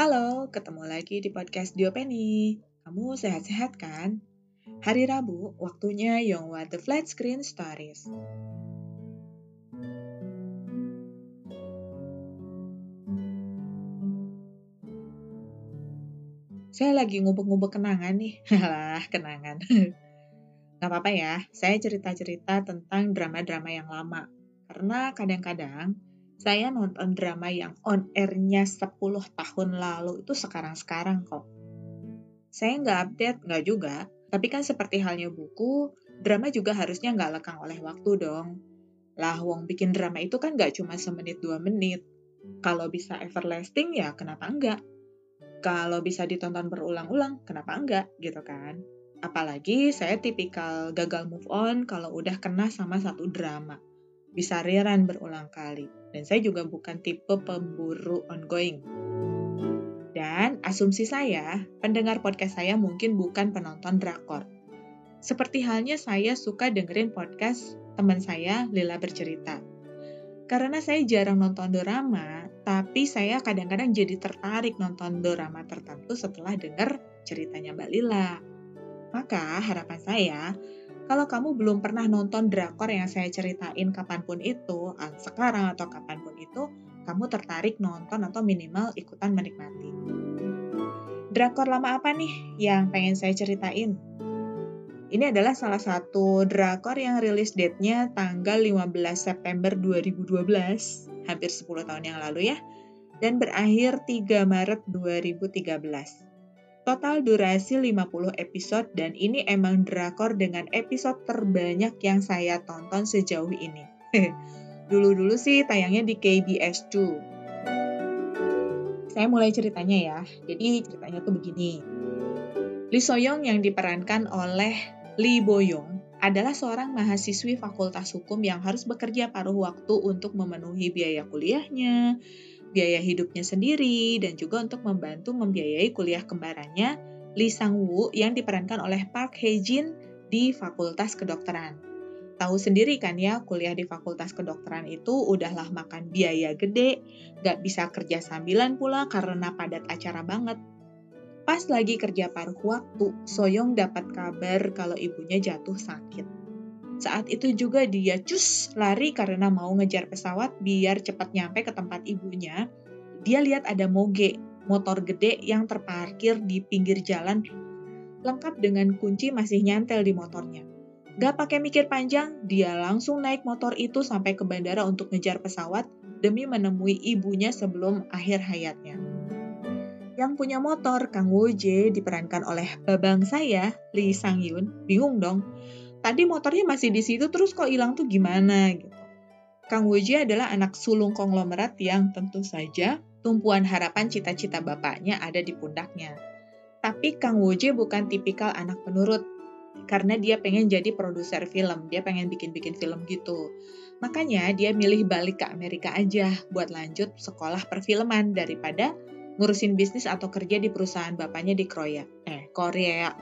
Halo, ketemu lagi di podcast Diopeni. Kamu sehat-sehat kan? Hari Rabu, waktunya Young What the Flat Screen Stories. Saya lagi ngubek-ngubek kenangan nih. Halah, kenangan. Gak apa-apa ya, saya cerita-cerita tentang drama-drama yang lama. Karena kadang-kadang saya nonton drama yang on air-nya 10 tahun lalu itu sekarang-sekarang kok. Saya nggak update, nggak juga. Tapi kan seperti halnya buku, drama juga harusnya nggak lekang oleh waktu dong. Lah, wong bikin drama itu kan nggak cuma semenit dua menit. Kalau bisa everlasting ya kenapa enggak? Kalau bisa ditonton berulang-ulang, kenapa enggak? Gitu kan. Apalagi saya tipikal gagal move on kalau udah kena sama satu drama bisa rerun berulang kali. Dan saya juga bukan tipe pemburu ongoing. Dan asumsi saya, pendengar podcast saya mungkin bukan penonton drakor. Seperti halnya saya suka dengerin podcast teman saya, Lila Bercerita. Karena saya jarang nonton drama, tapi saya kadang-kadang jadi tertarik nonton drama tertentu setelah dengar ceritanya Mbak Lila. Maka harapan saya, kalau kamu belum pernah nonton drakor yang saya ceritain kapan pun itu, ah, sekarang atau kapan pun itu, kamu tertarik nonton atau minimal ikutan menikmati. Drakor lama apa nih yang pengen saya ceritain? Ini adalah salah satu drakor yang rilis date-nya tanggal 15 September 2012, hampir 10 tahun yang lalu ya, dan berakhir 3 Maret 2013. Total durasi 50 episode dan ini emang drakor dengan episode terbanyak yang saya tonton sejauh ini. Dulu-dulu sih tayangnya di KBS 2. Saya mulai ceritanya ya. Jadi ceritanya tuh begini. Lee Soyoung yang diperankan oleh Lee Boyong adalah seorang mahasiswi fakultas hukum yang harus bekerja paruh waktu untuk memenuhi biaya kuliahnya, biaya hidupnya sendiri, dan juga untuk membantu membiayai kuliah kembarannya, Lee Sang-woo yang diperankan oleh Park Hae-jin di Fakultas Kedokteran. Tahu sendiri kan ya, kuliah di Fakultas Kedokteran itu udahlah makan biaya gede, gak bisa kerja sambilan pula karena padat acara banget. Pas lagi kerja paruh waktu, Soyong dapat kabar kalau ibunya jatuh sakit. Saat itu juga dia cus lari karena mau ngejar pesawat biar cepat nyampe ke tempat ibunya. Dia lihat ada moge, motor gede yang terparkir di pinggir jalan lengkap dengan kunci masih nyantel di motornya. Gak pakai mikir panjang, dia langsung naik motor itu sampai ke bandara untuk ngejar pesawat demi menemui ibunya sebelum akhir hayatnya. Yang punya motor, Kang Woje, diperankan oleh babang saya, Lee Sang Yun, bingung dong tadi motornya masih di situ terus kok hilang tuh gimana gitu. Kang Woji adalah anak sulung konglomerat yang tentu saja tumpuan harapan cita-cita bapaknya ada di pundaknya. Tapi Kang Woji bukan tipikal anak penurut, karena dia pengen jadi produser film, dia pengen bikin-bikin film gitu. Makanya dia milih balik ke Amerika aja buat lanjut sekolah perfilman daripada ngurusin bisnis atau kerja di perusahaan bapaknya di Korea. Eh, Korea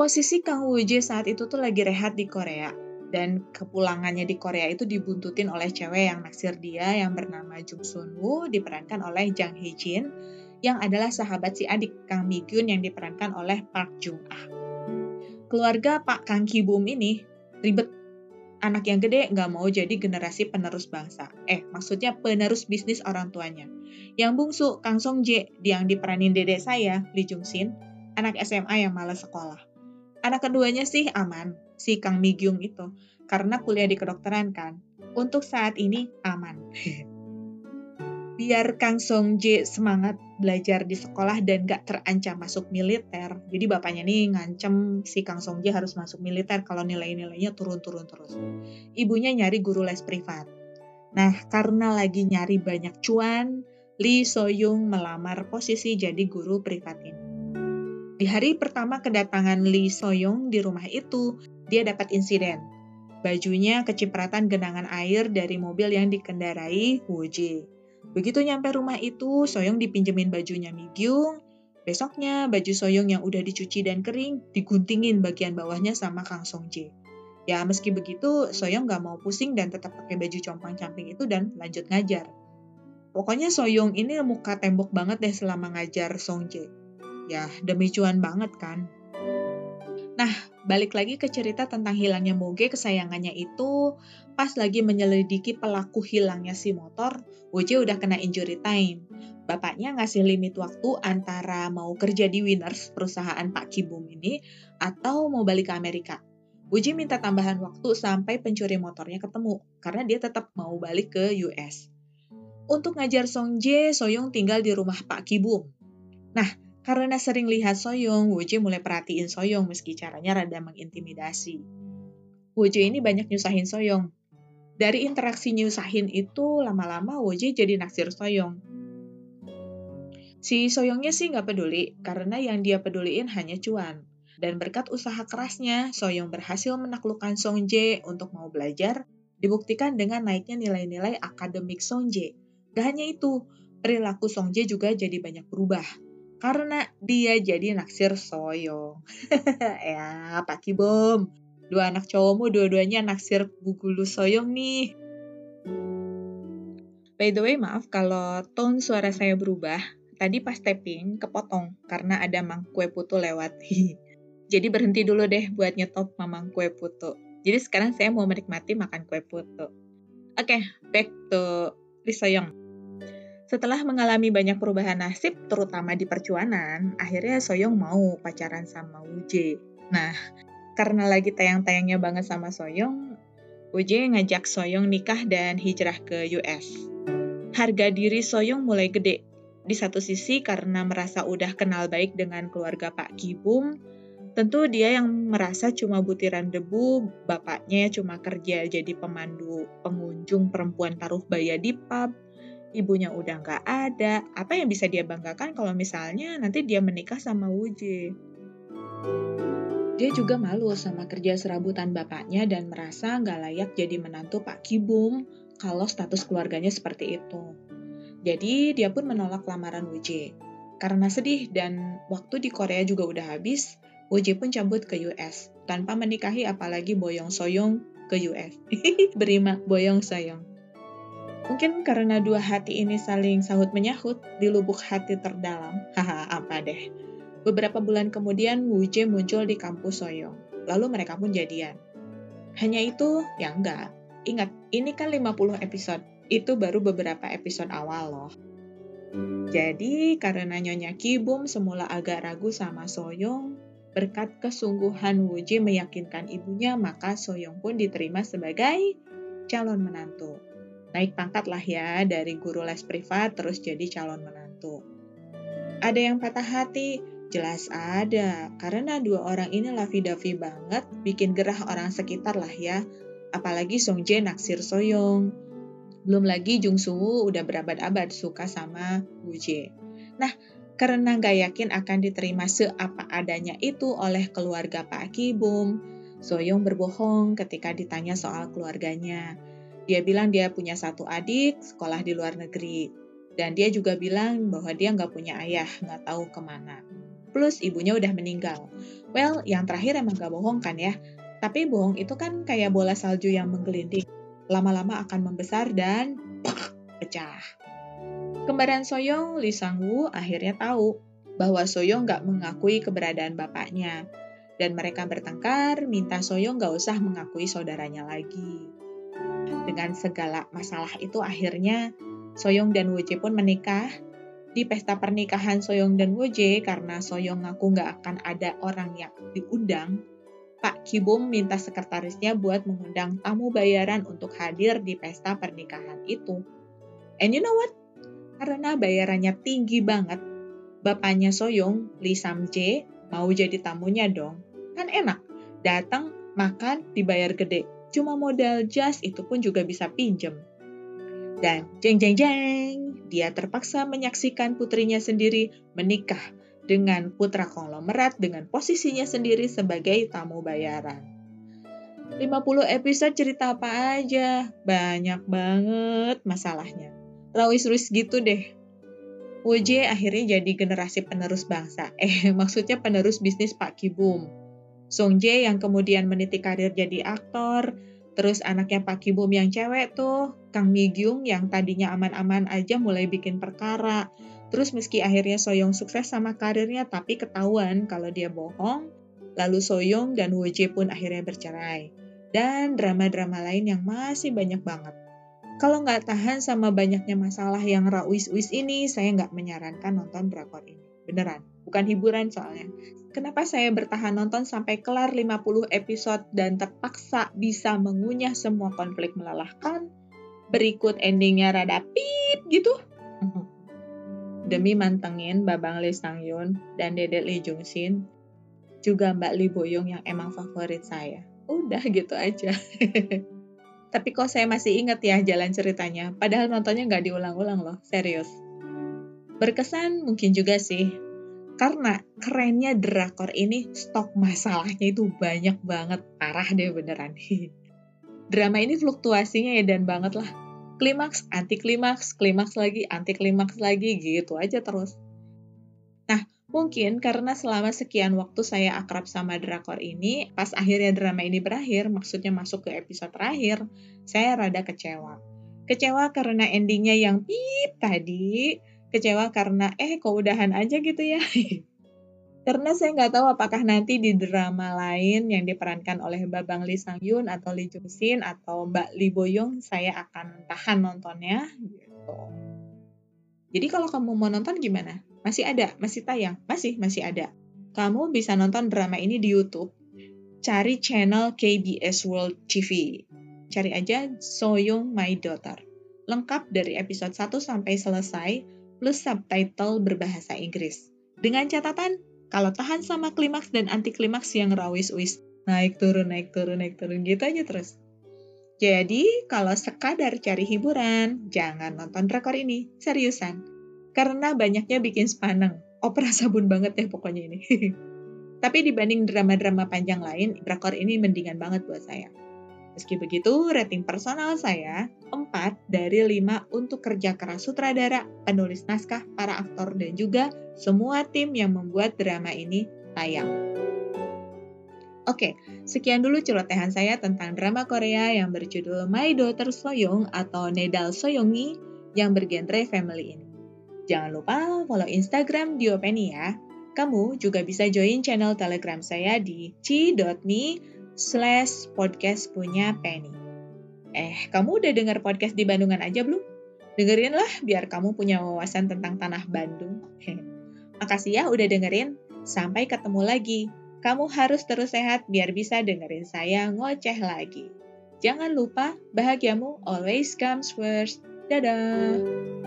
posisi Kang Woo-jae saat itu tuh lagi rehat di Korea dan kepulangannya di Korea itu dibuntutin oleh cewek yang naksir dia yang bernama Jung Sun Woo diperankan oleh Jang Hee Jin yang adalah sahabat si adik Kang Mi Kyun yang diperankan oleh Park Jung Ah. Keluarga Pak Kang Ki Boom ini ribet anak yang gede nggak mau jadi generasi penerus bangsa. Eh, maksudnya penerus bisnis orang tuanya. Yang bungsu, Kang Song Jae, yang diperanin dede saya, Lee Jung Sin, anak SMA yang malas sekolah. Anak keduanya sih aman, si Kang Migyung itu, karena kuliah di kedokteran kan. Untuk saat ini aman. Biar Kang Song Jae semangat belajar di sekolah dan gak terancam masuk militer. Jadi bapaknya nih ngancem si Kang Song Jae harus masuk militer kalau nilai-nilainya turun-turun terus. Ibunya nyari guru les privat. Nah, karena lagi nyari banyak cuan, Lee Soyung melamar posisi jadi guru privat ini. Di hari pertama kedatangan Lee Soyong di rumah itu, dia dapat insiden. Bajunya kecipratan genangan air dari mobil yang dikendarai Woje. Begitu nyampe rumah itu, Soyong dipinjemin bajunya Migyung. Besoknya, baju Soyong yang udah dicuci dan kering diguntingin bagian bawahnya sama Kang Song Jae. Ya, meski begitu, Soyong gak mau pusing dan tetap pakai baju compang-camping itu dan lanjut ngajar. Pokoknya Soyong ini muka tembok banget deh selama ngajar Songjae. Ya, demi cuan banget kan. Nah, balik lagi ke cerita tentang hilangnya Moge kesayangannya itu, pas lagi menyelidiki pelaku hilangnya si motor, Woje udah kena injury time. Bapaknya ngasih limit waktu antara mau kerja di Winners, perusahaan Pak Kibum ini, atau mau balik ke Amerika. Woje minta tambahan waktu sampai pencuri motornya ketemu, karena dia tetap mau balik ke US. Untuk ngajar Song Jae, Soyong tinggal di rumah Pak Kibum. Nah, karena sering lihat Soyong, Woje mulai perhatiin Soyong meski caranya rada mengintimidasi. Woje ini banyak nyusahin Soyong. Dari interaksi nyusahin itu, lama-lama Woje jadi naksir Soyong. Si Soyongnya sih nggak peduli, karena yang dia peduliin hanya cuan. Dan berkat usaha kerasnya, Soyong berhasil menaklukkan Song Jae untuk mau belajar, dibuktikan dengan naiknya nilai-nilai akademik Song Jae. Gak hanya itu, perilaku Song Jae juga jadi banyak berubah karena dia jadi naksir Soyong. ya, Pak Kibom. Dua anak cowokmu dua-duanya naksir Bu Gulu Soyong nih. By the way, maaf kalau tone suara saya berubah. Tadi pas tapping kepotong karena ada Mang Kue Putu lewat. Jadi berhenti dulu deh buat nyetop Mamang Kue Putu. Jadi sekarang saya mau menikmati makan kue putu. Oke, okay, back to Lee Soyong. Setelah mengalami banyak perubahan nasib, terutama di percuanan, akhirnya Soyong mau pacaran sama Wuje. Nah, karena lagi tayang-tayangnya banget sama Soyong, Wuje ngajak Soyong nikah dan hijrah ke US. Harga diri Soyong mulai gede. Di satu sisi karena merasa udah kenal baik dengan keluarga Pak Kibum, tentu dia yang merasa cuma butiran debu, bapaknya cuma kerja jadi pemandu pengunjung perempuan taruh baya di pub, ibunya udah nggak ada, apa yang bisa dia banggakan kalau misalnya nanti dia menikah sama Wuje? Dia juga malu sama kerja serabutan bapaknya dan merasa nggak layak jadi menantu Pak Kibum kalau status keluarganya seperti itu. Jadi dia pun menolak lamaran Wuje. Karena sedih dan waktu di Korea juga udah habis, Wuje pun cabut ke US tanpa menikahi apalagi Boyong Soyong ke US. Berima Boyong Soyong. Mungkin karena dua hati ini saling sahut menyahut di lubuk hati terdalam. Haha, apa deh. Beberapa bulan kemudian Wu Jie muncul di kampus Soyong. Lalu mereka pun jadian. Hanya itu? Ya enggak. Ingat, ini kan 50 episode. Itu baru beberapa episode awal loh. Jadi, karena Nyonya Kibum semula agak ragu sama Soyong, berkat kesungguhan Wu Jie meyakinkan ibunya, maka Soyong pun diterima sebagai calon menantu naik pangkat lah ya dari guru les privat terus jadi calon menantu. Ada yang patah hati? Jelas ada, karena dua orang ini lavi-davi banget, bikin gerah orang sekitar lah ya. Apalagi Song Jae naksir Soyong. Belum lagi Jung Soo udah berabad-abad suka sama Woo Jae. Nah, karena gak yakin akan diterima seapa adanya itu oleh keluarga Pak Ki Bum, Soyong berbohong ketika ditanya soal keluarganya. Dia bilang dia punya satu adik sekolah di luar negeri. Dan dia juga bilang bahwa dia nggak punya ayah, nggak tahu ke mana. Plus ibunya udah meninggal. Well, yang terakhir emang nggak bohong kan ya. Tapi bohong itu kan kayak bola salju yang menggelinding. Lama-lama akan membesar dan pecah. Kembaran Soyong, Lee Sang-woo akhirnya tahu bahwa Soyong nggak mengakui keberadaan bapaknya. Dan mereka bertengkar, minta Soyong nggak usah mengakui saudaranya lagi. Dengan segala masalah itu akhirnya Soyong dan Woje pun menikah. Di pesta pernikahan Soyong dan Woje, karena Soyong ngaku nggak akan ada orang yang diundang, Pak Kibum minta sekretarisnya buat mengundang tamu bayaran untuk hadir di pesta pernikahan itu. And you know what? Karena bayarannya tinggi banget, bapaknya Soyong, Lee Samje, mau jadi tamunya dong. Kan enak, datang, makan, dibayar gede Cuma modal jas itu pun juga bisa pinjem. Dan jeng jeng jeng, dia terpaksa menyaksikan putrinya sendiri menikah dengan putra konglomerat dengan posisinya sendiri sebagai tamu bayaran. 50 episode cerita apa aja? Banyak banget masalahnya. Rawis-rawis gitu deh. Woje akhirnya jadi generasi penerus bangsa. Eh, maksudnya penerus bisnis Pak Kibum. Song Jae yang kemudian meniti karir jadi aktor, Terus anaknya Pak Kibum yang cewek tuh, Kang Migyung yang tadinya aman-aman aja mulai bikin perkara. Terus meski akhirnya Soyong sukses sama karirnya tapi ketahuan kalau dia bohong, lalu Soyong dan Woje pun akhirnya bercerai. Dan drama-drama lain yang masih banyak banget. Kalau nggak tahan sama banyaknya masalah yang rawis-wis ini, saya nggak menyarankan nonton drakor ini. Beneran, bukan hiburan soalnya. Kenapa saya bertahan nonton sampai kelar 50 episode dan terpaksa bisa mengunyah semua konflik melelahkan? Berikut endingnya rada pip gitu. Demi mantengin Babang Lee Sang Yun dan Dede Lee Jung Shin, juga Mbak Lee Boyong yang emang favorit saya. Udah gitu aja. Tapi kok saya masih inget ya jalan ceritanya, padahal nontonnya nggak diulang-ulang loh, serius. Berkesan mungkin juga sih, karena kerennya drakor ini stok masalahnya itu banyak banget. Parah deh beneran. Drama ini fluktuasinya ya dan banget lah. Klimaks, anti klimaks, klimaks lagi, anti klimaks lagi, gitu aja terus. Nah, mungkin karena selama sekian waktu saya akrab sama drakor ini, pas akhirnya drama ini berakhir, maksudnya masuk ke episode terakhir, saya rada kecewa. Kecewa karena endingnya yang pip tadi, kecewa karena eh kok udahan aja gitu ya. Karena saya nggak tahu apakah nanti di drama lain yang diperankan oleh Babang Lee Sang Yun atau Lee Jung Sin atau Mbak Lee Boyong saya akan tahan nontonnya gitu. Jadi kalau kamu mau nonton gimana? Masih ada, masih tayang, masih masih ada. Kamu bisa nonton drama ini di YouTube. Cari channel KBS World TV. Cari aja Soyoung My Daughter. Lengkap dari episode 1 sampai selesai plus subtitle berbahasa Inggris. Dengan catatan, kalau tahan sama klimaks dan anti klimaks yang rawis-wis, naik turun, naik turun, naik turun gitu aja terus. Jadi, kalau sekadar cari hiburan, jangan nonton drakor ini, seriusan. Karena banyaknya bikin sepaneng. Opera sabun banget deh pokoknya ini. Tapi dibanding drama-drama panjang lain, drakor ini mendingan banget buat saya. Meski begitu, rating personal saya 4 dari 5 untuk kerja keras sutradara, penulis naskah, para aktor, dan juga semua tim yang membuat drama ini tayang. Oke, sekian dulu celotehan saya tentang drama Korea yang berjudul My Daughter Soyoung atau Nedal Soyongi yang bergenre family ini. Jangan lupa follow Instagram Diopeni ya. Kamu juga bisa join channel Telegram saya di ci.me slash podcast punya Penny. Eh, kamu udah dengar podcast di Bandungan aja belum? Dengerin lah biar kamu punya wawasan tentang tanah Bandung. Makasih ya udah dengerin. Sampai ketemu lagi. Kamu harus terus sehat biar bisa dengerin saya ngoceh lagi. Jangan lupa, bahagiamu always comes first. Dadah!